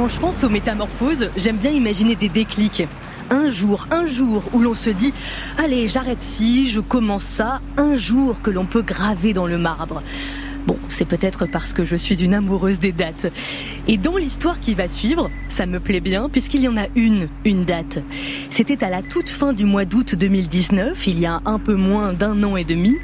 Quand je pense aux métamorphoses, j'aime bien imaginer des déclics. Un jour, un jour où l'on se dit Allez, j'arrête ci, je commence ça. Un jour que l'on peut graver dans le marbre. Bon, c'est peut-être parce que je suis une amoureuse des dates. Et dans l'histoire qui va suivre, ça me plaît bien puisqu'il y en a une, une date. C'était à la toute fin du mois d'août 2019, il y a un peu moins d'un an et demi.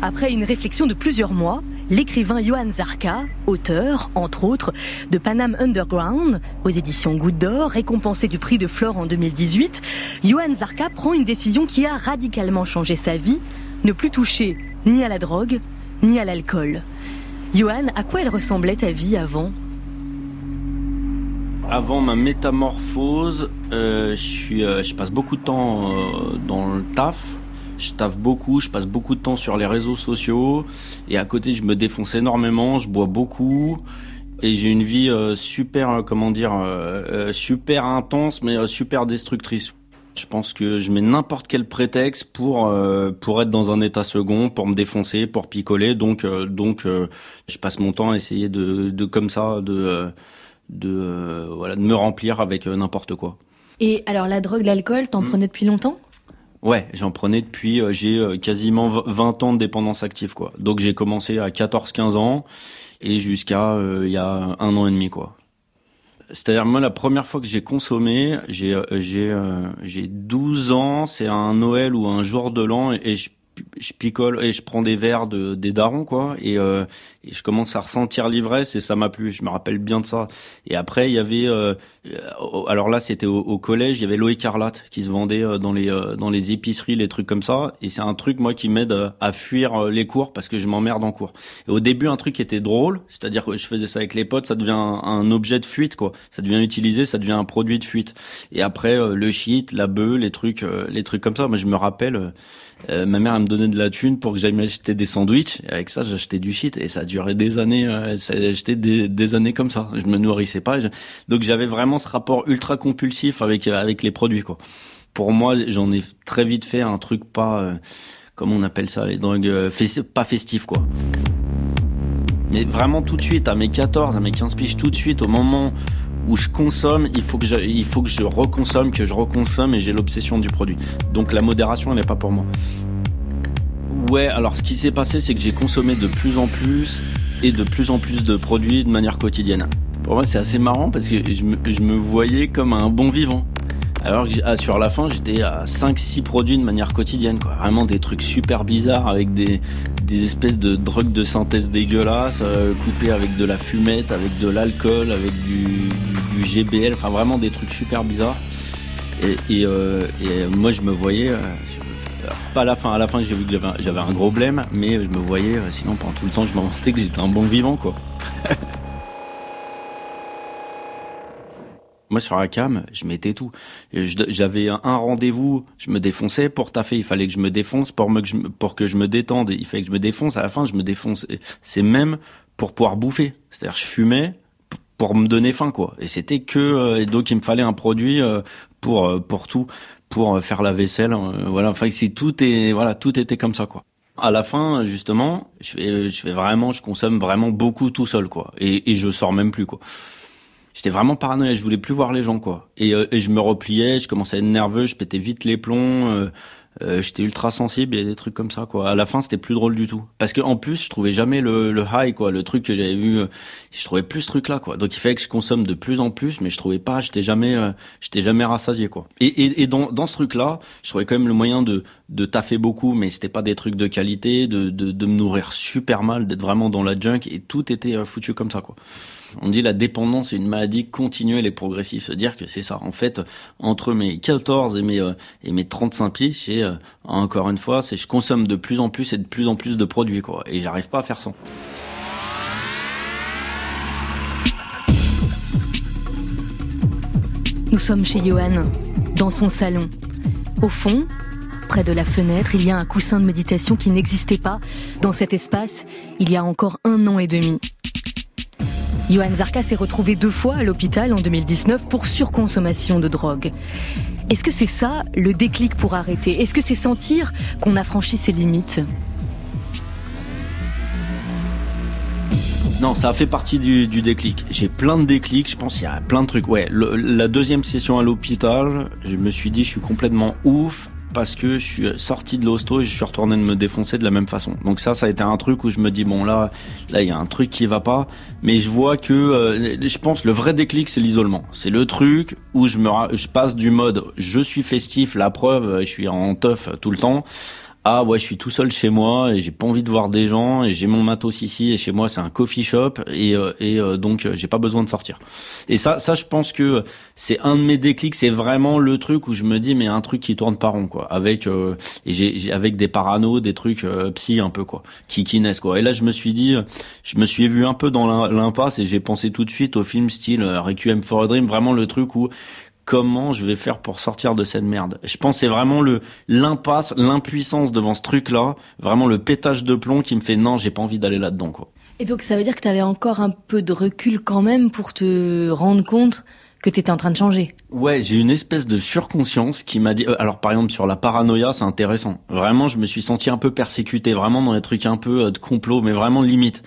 Après une réflexion de plusieurs mois, l'écrivain Johan Zarka, auteur, entre autres, de Panam Underground, aux éditions Goutte d'Or, récompensé du prix de Flore en 2018, Johan Zarka prend une décision qui a radicalement changé sa vie, ne plus toucher ni à la drogue, ni à l'alcool. Johan, à quoi elle ressemblait ta vie avant? Avant ma métamorphose, euh, euh, je passe beaucoup de temps euh, dans le taf. Je taffe beaucoup, je passe beaucoup de temps sur les réseaux sociaux. Et à côté, je me défonce énormément, je bois beaucoup. Et j'ai une vie super, comment dire, super intense, mais super destructrice. Je pense que je mets n'importe quel prétexte pour euh, pour être dans un état second, pour me défoncer, pour picoler. Donc euh, donc euh, je passe mon temps à essayer de, de comme ça de de voilà de me remplir avec n'importe quoi. Et alors la drogue, l'alcool, t'en hmm. prenais depuis longtemps? Ouais, j'en prenais depuis j'ai quasiment 20 ans de dépendance active quoi. Donc j'ai commencé à 14 15 ans et jusqu'à il y a un an et demi quoi. C'est-à-dire moi la première fois que j'ai consommé, j'ai euh, j'ai euh, j'ai 12 ans, c'est un Noël ou un jour de l'an et je picole et je prends des verres de des darons quoi. Et, euh, et je commence à ressentir l'ivresse et ça m'a plu. Je me rappelle bien de ça. Et après il y avait euh, alors là c'était au, collège il y avait l'eau écarlate qui se vendait euh, dans les euh, dans les épiceries les trucs comme ça. Et c'est un truc moi qui m'aide à, fuir les cours parce que je m'emmerde en cours. Et au début un truc qui était drôle c'est-à-dire que je faisais ça avec les potes ça devient un, objet de fuite quoi. Ça devient utilisé ça devient un produit de fuite. Et après le shit la bœuf les trucs les trucs comme ça. Moi je me rappelle euh, ma mère me donnait de la thune pour que j'aille m'acheter des sandwichs. Et avec ça, j'achetais du shit et ça duré des années. Euh, j'achetais des, des, années comme ça. Je me nourrissais pas. Donc j'avais vraiment ce rapport ultra compulsif avec avec les produits. Pour moi, j'en ai très vite fait un truc pas euh, on appelle ça les drogues euh, pas festif quoi. Mais vraiment tout de suite, à mes 14, à mes 15 piges, tout de suite, au moment où je consomme, il faut que je, il faut que je reconsomme, que je reconsomme et j'ai l'obsession du produit. Donc la modération, elle n'est pas pour moi. Ouais, alors ce qui s'est passé, c'est que j'ai consommé de plus en plus et de plus en plus de produits de manière quotidienne. Pour moi, c'est assez marrant parce que je me, voyais comme un bon vivant. Alors que ah, sur la fin, j'étais à 5-6 produits de manière quotidienne, quoi. Vraiment des trucs super bizarres avec des, des espèces de drogues de synthèse dégueulasses, euh, coupées avec de la fumette, avec de l'alcool, avec du, GBL, enfin vraiment des trucs super bizarres. Et, euh, moi, je me voyais, euh, pas à la fin, à la fin, j'ai vu que j'avais un gros blême, mais je me voyais, euh, sinon pendant tout le temps, je me que j'étais un bon vivant, quoi. Moi, sur la cam, je mettais tout. J'avais un rendez-vous, je me défonçais pour taffer. Il fallait que je me défonce pour, que, je, pour que je me détende. Il fallait que je me défonce. À la fin, je me défonce. C'est même pour pouvoir bouffer. C'est-à-dire, je fumais pour me donner faim, quoi. Et c'était que euh, et donc il me fallait un produit euh, pour euh, pour tout, pour faire la vaisselle. voilà. Enfin, c'est tout et voilà, tout était comme ça, quoi. À la fin, justement, je fais, je fais vraiment, je consomme vraiment beaucoup tout seul, quoi. Et, et je sors même plus, quoi j'étais vraiment paranoïaque, je voulais plus voir les gens quoi. Et, et, je me repliais, je commençais à être nerveux, je pétais vite les plombs, euh, euh j'étais ultra sensible, et des trucs comme ça quoi. À la fin, c'était plus drôle du tout parce que en plus, je trouvais jamais le, le high quoi, le truc que j'avais vu, euh, je trouvais plus ce truc là quoi. Donc il fallait que je consomme de plus en plus, mais je trouvais pas, j'étais jamais j'étais jamais rassasié quoi. Et, et, et dans, dans ce truc là, je trouvais quand même le moyen de de taffer beaucoup, mais c'était pas des trucs de qualité, de de, de me nourrir super mal, d'être vraiment dans la junk et tout était foutu comme ça quoi. On dit la dépendance est une maladie continuelle et progressive. C'est-à-dire que c'est ça. En fait, entre mes 14 et mes, euh, et mes 35 piges, c'est, euh, encore une fois, c'est je consomme de plus en plus et de plus en plus de produits, quoi. Et j'arrive pas à faire sans. Nous sommes chez Johan, dans son salon. Au fond, près de la fenêtre, il y a un coussin de méditation qui n'existait pas dans cet espace il y a encore un an et demi. Johan Zarka s'est retrouvé deux fois à l'hôpital en 2019 pour surconsommation de drogue. Est-ce que c'est ça le déclic pour arrêter? Est-ce que c'est sentir qu'on a franchi ses limites? Non, ça a fait partie du, déclic. J'ai plein de déclics, je pense qu'il y a plein de trucs. La deuxième session à l'hôpital, je me suis dit je suis complètement ouf parce que je suis sorti de l'hosto et je suis retourné de me défoncer de la même façon. Donc ça, ça a été un truc où je me dis bon là, là il y a un truc qui va pas, mais je vois que euh, je pense le vrai déclic c'est l'isolement. C'est le truc où je me je passe du mode je suis festif, la preuve, je suis en teuf tout le temps ah ouais, je suis tout seul chez moi et j'ai pas envie de voir des gens et j'ai mon matos ici et chez moi c'est un coffee shop et, euh, et euh, donc euh, j'ai pas besoin de sortir. Et ça, ça je pense que c'est un de mes déclics, c'est vraiment le truc où je me dis mais un truc qui tourne pas rond quoi, avec et j'ai avec des paranos, des trucs psy un peu quoi, qui qui naissent quoi. Et là je me suis dit, je me suis vu un peu dans l'impasse et j'ai pensé tout de suite au film style Requiem for a Dream, vraiment le truc où comment je vais faire pour sortir de cette merde. Je pense c'est vraiment le l'impasse, l'impuissance devant ce truc-là, vraiment le pétage de plomb qui me fait non, j'ai pas envie d'aller là-dedans quoi. Et donc ça veut dire que tu avais encore un peu de recul quand même pour te rendre compte que tu étais en train de changer. Ouais, j'ai une espèce de surconscience qui m'a dit. Euh, alors par exemple sur la paranoïa, c'est intéressant. Vraiment, je me suis senti un peu persécuté, vraiment dans les trucs un peu euh, de complot, mais vraiment limite.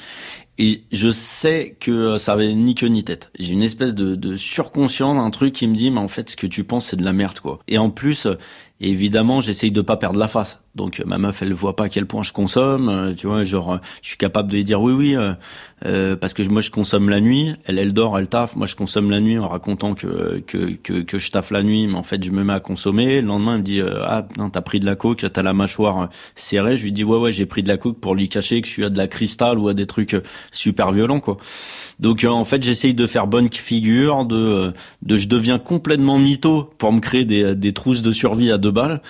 Et je sais que ça avait ni queue ni tête. J'ai une espèce de, de surconscience, un truc qui me dit, mais en fait, ce que tu penses, c'est de la merde, quoi. Et en plus, évidemment, j'essaye de pas perdre la face. Donc ma meuf, elle voit pas à quel point je consomme. Euh, tu vois, genre, je suis capable de lui dire oui, oui, euh, euh, parce que moi je consomme la nuit. Elle, elle dort, elle taffe. Moi, je consomme la nuit en racontant que que que, que je taffe la nuit, mais en fait, je me mets à consommer. Le lendemain, elle me dit ah non, t'as pris de la coke, t'as la mâchoire serrée. Je lui dis ouais, ouais, j'ai pris de la coke pour lui cacher que je suis à de la cristal ou à des trucs super violents, quoi. Donc en fait, j'essaye de faire bonne figure, de de je deviens complètement mytho pour me créer des des trousses de survie à deux balles.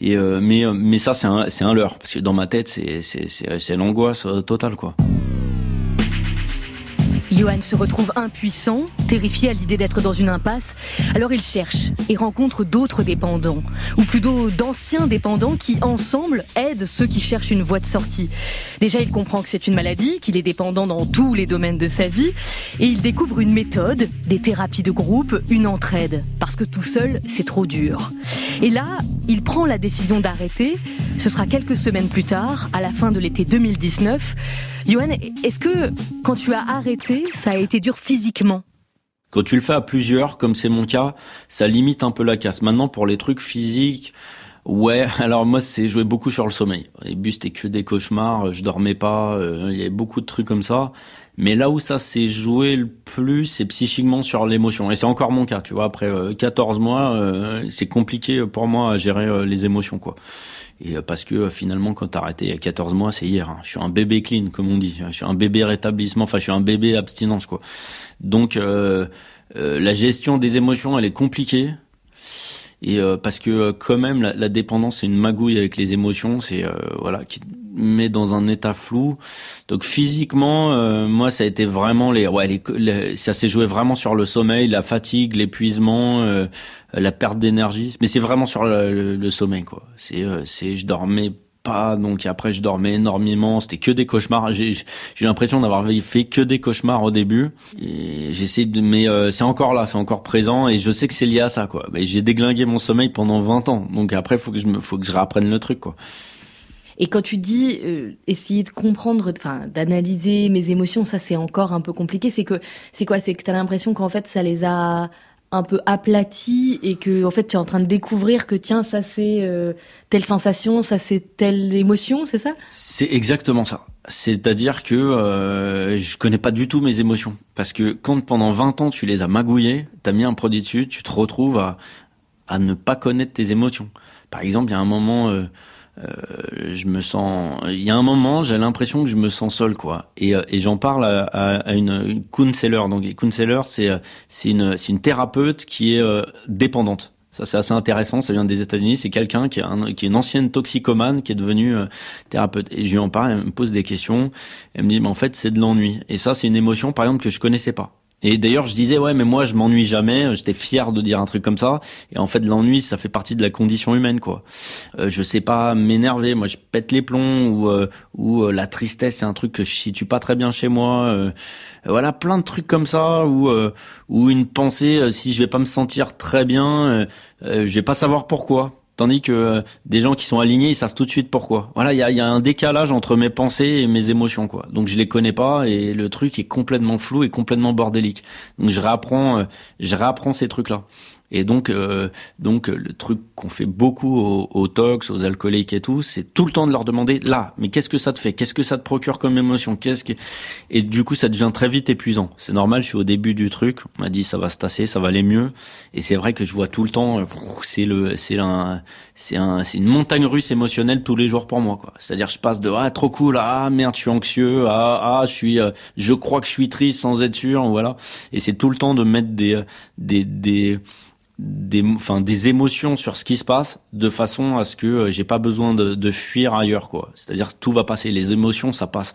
Et euh, mais mais ça c'est un c'est un leurre parce que dans ma tête c'est l'angoisse euh, totale quoi. Johan se retrouve impuissant, terrifié à l'idée d'être dans une impasse. Alors il cherche et rencontre d'autres dépendants, ou plutôt d'anciens dépendants qui, ensemble, aident ceux qui cherchent une voie de sortie. Déjà, il comprend que c'est une maladie, qu'il est dépendant dans tous les domaines de sa vie, et il découvre une méthode, des thérapies de groupe, une entraide, parce que tout seul, c'est trop dur. Et là, il prend la décision d'arrêter. Ce sera quelques semaines plus tard, à la fin de l'été 2019. Johan, est-ce que quand tu as arrêté, ça a été dur physiquement quand tu le fais à plusieurs, comme c'est mon cas, ça limite un peu la casse. Maintenant, pour les trucs physiques, ouais. Alors moi, c'est joué beaucoup sur le sommeil. Les bus, c'était que des cauchemars. Je dormais pas. Euh, il y avait beaucoup de trucs comme ça. Mais là où ça s'est joué le plus, c'est psychiquement sur l'émotion. Et c'est encore mon cas, tu vois. Après 14 euh, mois, euh, c'est compliqué pour moi à gérer les émotions, quoi. Et parce que finalement, quand t'as arrêté il y a 14 mois, c'est hier. Hein. Je suis un bébé clean, comme on dit. Je suis un bébé rétablissement. Enfin, je suis un bébé abstinence, quoi. Donc, la gestion des émotions, elle est compliquée et euh, parce que euh, quand même la, la dépendance c'est une magouille avec les émotions c'est euh, voilà qui met dans un état flou donc physiquement moi ça a été vraiment les ouais les, ça s'est joué vraiment sur le sommeil la fatigue l'épuisement la perte d'énergie mais c'est vraiment sur le, le sommeil quoi c'est c'est je dormais donc après je dormais énormément, c'était que des cauchemars. J'ai l'impression d'avoir fait que des cauchemars au début. Et j'essaie de, mais euh, c'est encore là, c'est encore présent et je sais que c'est lié à ça quoi. Mais j'ai déglingué mon sommeil pendant 20 ans, donc après faut que je me, faut que je réapprenne le truc quoi. Et quand tu dis euh, essayer de comprendre, d'analyser mes émotions, ça c'est encore un peu compliqué. C'est que c'est quoi? C'est que tu as l'impression qu'en fait ça les a un peu aplati et que en fait tu es en train de découvrir que tiens ça c'est euh, telle sensation ça c'est telle émotion c'est ça? C'est exactement ça. C'est-à-dire que euh, je connais pas du tout mes émotions. Parce que quand pendant 20 ans tu les as magouillées t'as mis un produit dessus tu te retrouves à, à ne pas connaître tes émotions. Par exemple il y a un moment euh, euh, je me sens. Il y a un moment, j'ai l'impression que je me sens seul, quoi. Et, euh, et j'en parle à, à, une, une counselor. Donc, counselor, c'est euh, c'est une c'est une thérapeute qui est dépendante. Ça, c'est assez intéressant. Ça vient des États-Unis. C'est quelqu'un qui, est qui est une ancienne toxicomane qui est devenue thérapeute. Et je lui en parle. Elle me pose des questions. Elle me dit, mais en fait, c'est de l'ennui. Et ça, c'est une émotion, par exemple, que je connaissais pas. Et d'ailleurs, je disais ouais, mais moi, je m'ennuie jamais. J'étais fier de dire un truc comme ça. Et en fait, l'ennui, ça fait partie de la condition humaine, quoi. Euh, je sais pas m'énerver. Moi, je pète les plombs ou euh, ou euh, la tristesse, c'est un truc que je situe pas très bien chez moi. Euh, voilà, plein de trucs comme ça. Ou ou une pensée, si je vais pas me sentir très bien, je vais pas savoir pourquoi. Tandis que euh, des gens qui sont alignés, ils savent tout de suite pourquoi. Voilà, il y a, y a, un décalage entre mes pensées et mes émotions, quoi. Donc je les connais pas et le truc est complètement flou et complètement bordélique. Donc je réapprends, euh, je réapprends ces trucs-là. Et donc, euh, donc le truc qu'on fait beaucoup aux, aux, tox, aux alcooliques et tout, c'est tout le temps de leur demander là, mais qu'est-ce que ça te fait? Qu'est-ce que ça te procure comme émotion? Qu'est-ce que Et du coup, ça devient très vite épuisant. C'est normal. Je suis au début du truc. On m'a dit ça va se tasser, ça va aller mieux. Et c'est vrai que je vois tout le temps. C'est le, c'est un, c'est un, c'est une montagne russe émotionnelle tous les jours pour moi. quoi. C'est-à-dire, je passe de ah trop cool, ah merde, je suis anxieux, ah ah je suis, euh, je crois que je suis triste sans être sûr, voilà. Et c'est tout le temps de mettre des, des, des des, enfin, des émotions sur ce qui se passe de façon à ce que euh, j'ai pas besoin de, de, fuir ailleurs, quoi. C'est-à-dire tout va passer, les émotions, ça passe.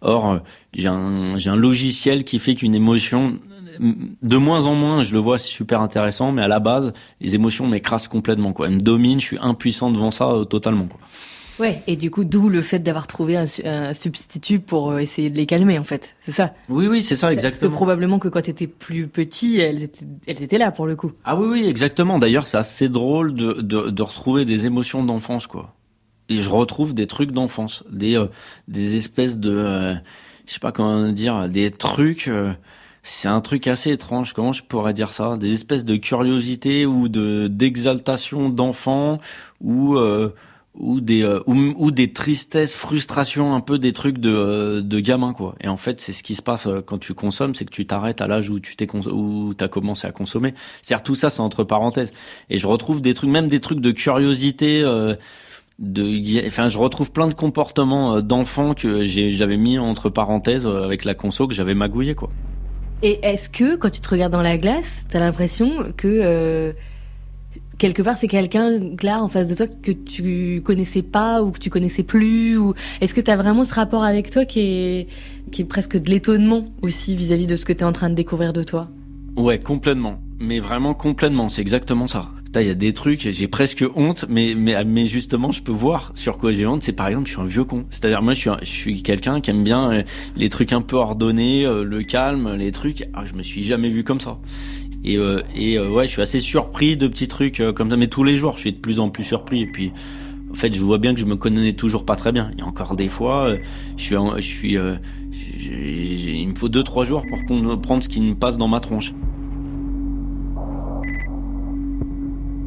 Or, euh, j'ai un, j'ai un logiciel qui fait qu'une émotion, de moins en moins, je le vois, c'est super intéressant, mais à la base, les émotions m'écrasent complètement, quoi. Elles me dominent, je suis impuissant devant ça euh, totalement, quoi. Ouais, et du coup, d'où le fait d'avoir trouvé un, un, substitut pour euh, essayer de les calmer, en fait. C'est ça Oui, oui, c'est ça, exactement. Parce que probablement que quand tu étais plus petit, elles étaient, elles étaient là pour le coup. Ah oui, oui, exactement. D'ailleurs, c'est assez drôle de, de, de retrouver des émotions d'enfance, quoi. Et je retrouve des trucs d'enfance, des, euh, des espèces de, euh, je sais pas comment dire, des trucs. Euh, c'est un truc assez étrange. Comment je pourrais dire ça? Des espèces de curiosité ou de d'exaltation d'enfant ou ou des euh, ou, des tristesses, frustrations, un peu des trucs de euh, de gamin quoi. Et en fait, c'est ce qui se passe euh, quand tu consommes, c'est que tu t'arrêtes à l'âge où tu t'es où t'as commencé à consommer. C'est tout ça, c'est entre parenthèses. Et je retrouve des trucs, même des trucs de curiosité. de, enfin, je retrouve plein de comportements d'enfants que j'avais mis entre parenthèses avec la conso que j'avais magouillé quoi. Et est-ce que quand tu te regardes dans la glace, t'as l'impression que quelque part c'est quelqu'un là en face de toi que tu connaissais pas ou que tu connaissais plus est-ce que tu as vraiment ce rapport avec toi qui est qui est presque de l'étonnement aussi vis-à-vis de ce que tu es en train de découvrir de toi? Ouais, complètement. Mais vraiment complètement, c'est exactement ça. Il y a des trucs, j'ai presque honte, mais, mais, mais justement, je peux voir sur quoi j'ai honte. C'est par exemple, je suis un vieux con. C'est-à-dire, moi, je suis, suis quelqu'un qui aime bien euh, les trucs un peu ordonnés, euh, le calme, les trucs. Ah, je me suis jamais vu comme ça. Et, euh, euh, ouais, je suis assez surpris de petits trucs euh, comme ça, mais tous les jours, je suis de plus en plus surpris. Et puis, en fait, je vois bien que je me connais toujours pas très bien. Il y a encore des fois, je suis, je suis, il me faut deux trois jours pour comprendre ce qui me passe dans ma tronche.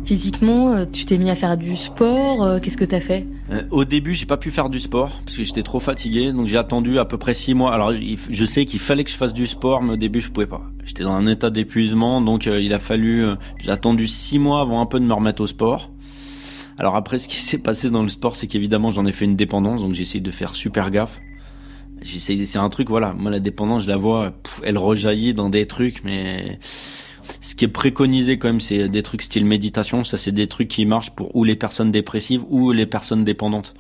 Physiquement, euh, tu t'es mis à faire du sport. Euh, qu'est-ce que t'as fait? Euh, Au début, j'ai pas pu faire du sport parce que j'étais trop fatigué. Donc j'ai attendu à peu près six mois. Alors je sais qu'il fallait que je fasse du sport, mais au début je pouvais pas. J'étais dans un état d'épuisement, donc il a fallu. j'ai attendu six mois avant un peu de me remettre au sport. Alors après, ce qui s'est passé dans le sport, c'est qu'évidemment j'en ai fait une dépendance, donc j'ai essayé de faire super gaffe. C'est un truc, voilà. Moi, la dépendance, je la vois, elle rejaillit dans des trucs, mais ce qui est préconisé quand même, c'est des trucs style méditation. Ça, c'est des trucs qui marchent pour ou les personnes dépressives ou les personnes dépendantes.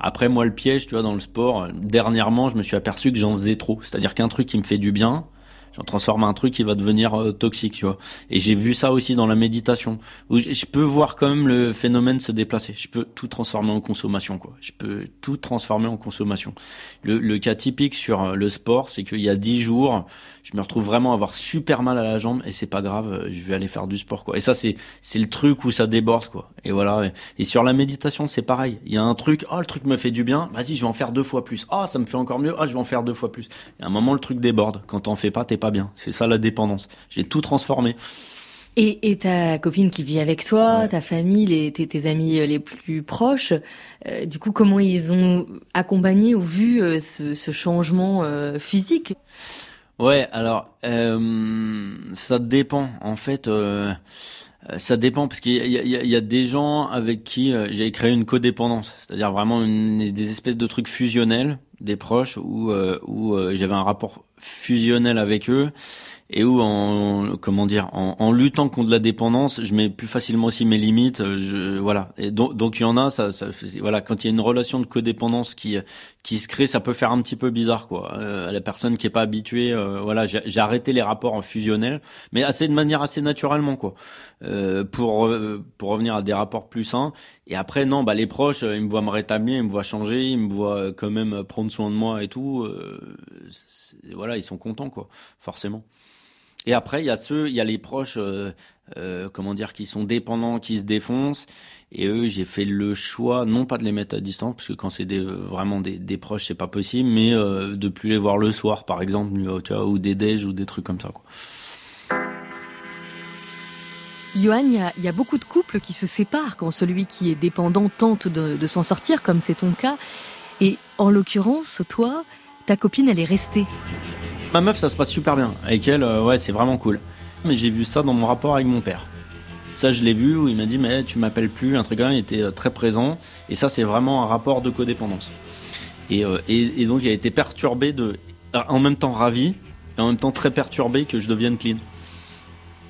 Après, moi, le piège, tu vois, dans le sport, dernièrement, je me suis aperçu que j'en faisais trop. C'est-à-dire qu'un truc qui me fait du bien, j'en transforme un truc qui va devenir euh, toxique, tu vois. Et j'ai vu ça aussi dans la méditation, où je peux voir quand même le phénomène se déplacer. Je peux tout transformer en consommation, quoi. Je peux tout transformer en consommation. Le, le cas typique sur euh, le sport, c'est qu'il y a dix jours, je me retrouve vraiment à avoir super mal à la jambe et c'est pas grave, euh, je vais aller faire du sport, quoi. Et ça, c'est c'est le truc où ça déborde, quoi. Et voilà. Et sur la méditation, c'est pareil. Il y a un truc, oh le truc me fait du bien, vas-y, je vais en faire deux fois plus. Oh ça me fait encore mieux, ah oh, je vais en faire deux fois plus. Et à un moment, le truc déborde. Quand t'en fais pas, t'es pas bien. C'est ça la dépendance. J'ai tout transformé. Et, et, ta copine qui vit avec toi, ta famille, les, tes, tes, amis euh, les plus proches, euh, du coup, comment ils ont accompagné ou vu euh, ce, ce, changement euh, physique? Ouais, alors ça dépend. En fait, ça dépend parce qu'il y, y, y a, des gens avec qui j'ai créé une codépendance, c'est-à-dire vraiment une, des espèces de trucs fusionnels, des proches où, où j'avais un rapport fusionnel avec eux et où en comment dire en, en, luttant contre la dépendance je mets plus facilement aussi mes limites je voilà. Et donc donc il y en a ça, ça voilà quand il y a une relation de codépendance qui qui se crée ça peut faire un petit peu bizarre quoi. Euh, la personne qui est pas habituée euh, voilà j'ai arrêté les rapports en fusionnel mais assez de manière assez naturellement quoi. Euh, pour pour revenir à des rapports plus sains. Et après non bah les proches ils me voient me rétablir ils me voient changer ils me voient quand même prendre soin de moi et tout voilà ils sont contents quoi forcément Et après, il y a ceux, il y a les proches, euh, euh, comment dire, qui sont dépendants, qui se défoncent. Et eux, j'ai fait le choix, non pas de les mettre à distance, parce que quand c'est vraiment des, des proches, c'est pas possible, mais euh, de plus les voir le soir, par exemple, tu vois, ou des déj ou des trucs comme ça. Johan, il y, a beaucoup de couples qui se séparent quand celui qui est dépendant tente de s'en sortir, comme c'est ton cas. Et en l'occurrence, toi, ta copine, elle est restée. Ma meuf, ça se passe super bien. Avec elle, euh, ouais, c'est vraiment cool. Mais j'ai vu ça dans mon rapport avec mon père. Ça, je l'ai vu où il m'a dit, mais tu m'appelles plus, un truc comme il était euh, très présent. Et ça, c'est vraiment un rapport de codépendance. Et, euh, donc, il a été perturbé de, en même temps ravi, et en même temps très perturbé que je devienne clean.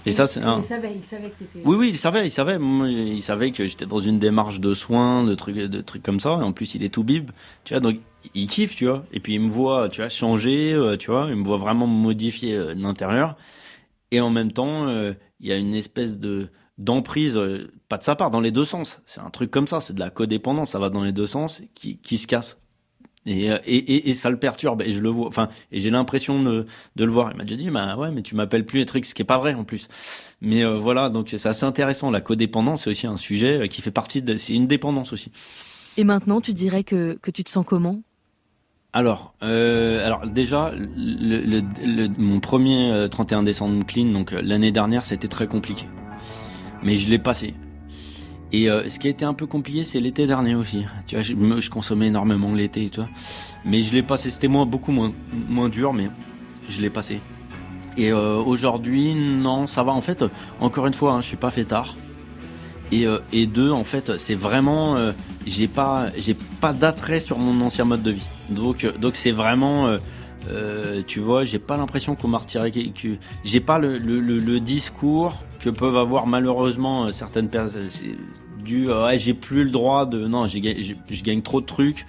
Et ça, c'est un... Il savait, il savait que Oui, oui, il savait, il savait. Il savait que j'étais dans une démarche de soins, de trucs, de trucs comme ça. Et en plus, il est tout bib, tu vois. Donc, il kiffe, tu vois. Et puis, il me voit, tu vois, changer, euh, tu vois. Il me voit vraiment modifier euh, l'intérieur. Et en même temps, euh, il y a une espèce de d'emprise, pas de sa part, dans les deux sens. C'est un truc comme ça. C'est de la codépendance. Ça va dans les deux sens, qui, qui se casse. Et, et, et, et, ça le perturbe et je le vois enfin et j'ai l'impression de, de le voir. Il m'a déjà dit bah ouais mais tu m'appelles plus les trucs ce qui est pas vrai en plus. Mais euh, voilà donc c'est assez intéressant. La codépendance c'est aussi un sujet euh, qui fait partie de c'est une dépendance aussi. Et maintenant tu dirais que, que tu te sens comment? Alors, euh, alors déjà, le, le, le, mon premier 31 décembre clean, donc l'année dernière, c'était très compliqué. Mais je l'ai passé. Et euh, ce qui a été un peu compliqué, c'est l'été dernier aussi. Tu vois, je, consommais énormément l'été, tu vois. Mais je l'ai passé. C'était moins, beaucoup moins, moins dur, mais je l'ai passé. Et euh, aujourd'hui, non, ça va. En fait, encore une fois, hein, je suis pas fait tard. Et, euh, et deux, en fait, c'est vraiment, euh, j'ai pas, j'ai pas d'attrait sur mon ancien mode de vie. Donc, donc c'est vraiment. Tu vois, j'ai pas l'impression qu'on m'a retiré. Que, j'ai pas le, le, discours que peuvent avoir malheureusement certaines personnes du ouais, j'ai plus le droit de non, je gagne trop de trucs.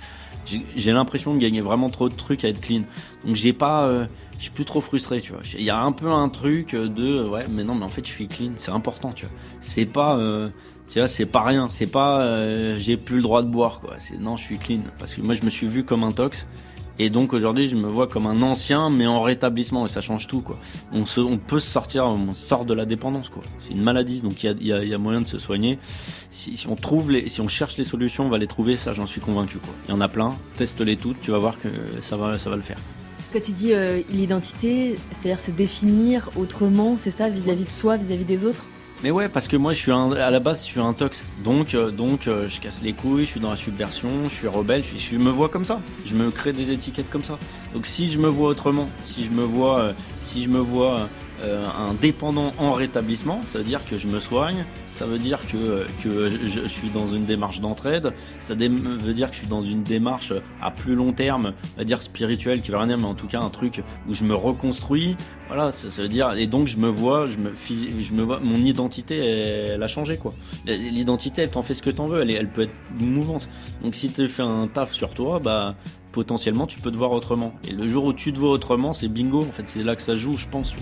J'ai l'impression de gagner vraiment trop de trucs à être clean. Donc j'ai pas euh, je suis plus trop frustré, tu vois. Il y a un peu un truc de ouais, mais non, mais en fait, je suis clean, c'est important, tu vois. C'est pas euh, tu vois, c'est pas rien, c'est pas euh, j'ai plus le droit de boire quoi. C'est non, je suis clean parce que moi je me suis vu comme un tox et donc aujourd'hui, je me vois comme un ancien, mais en rétablissement, et ça change tout, quoi. On, se, on peut se sortir, on sort de la dépendance, quoi. C'est une maladie, donc il y a, y, y a, moyen de se soigner. Si, on trouve les, si on cherche les solutions, on va les trouver, ça j'en suis convaincu, quoi. Il y en a plein, teste-les toutes, tu vas voir que ça va, ça va le faire. Quand tu dis euh, l'identité, c'est-à-dire se définir autrement, c'est ça, vis-à-vis -vis de soi, vis-à-vis -vis des autres? Mais ouais, parce que moi, je suis un, à la base, je suis un tox. Donc, euh, donc, euh, je casse les couilles, je suis dans la subversion, je suis rebelle, je, me vois comme ça. Je me crée des étiquettes comme ça. Donc, si je me vois autrement, si je me vois, euh, si je me vois euh, un dépendant en rétablissement, ça veut dire que je me soigne, ça veut dire que, que je, suis dans une démarche d'entraide, ça veut dire que je suis dans une démarche à plus long terme, va dire spirituelle, qui va rien dire, mais en tout cas un truc où je me reconstruis. Voilà, ça, veut dire, et donc je me vois, je me, je me vois, mon identité, elle, a changé quoi. L'identité, elle t'en fait ce que t'en veux, elle, elle peut être mouvante. Donc si tu fais un taf sur toi, bah potentiellement tu peux te voir autrement. Et le jour où tu te vois autrement, c'est bingo, en fait c'est là que ça joue, je pense.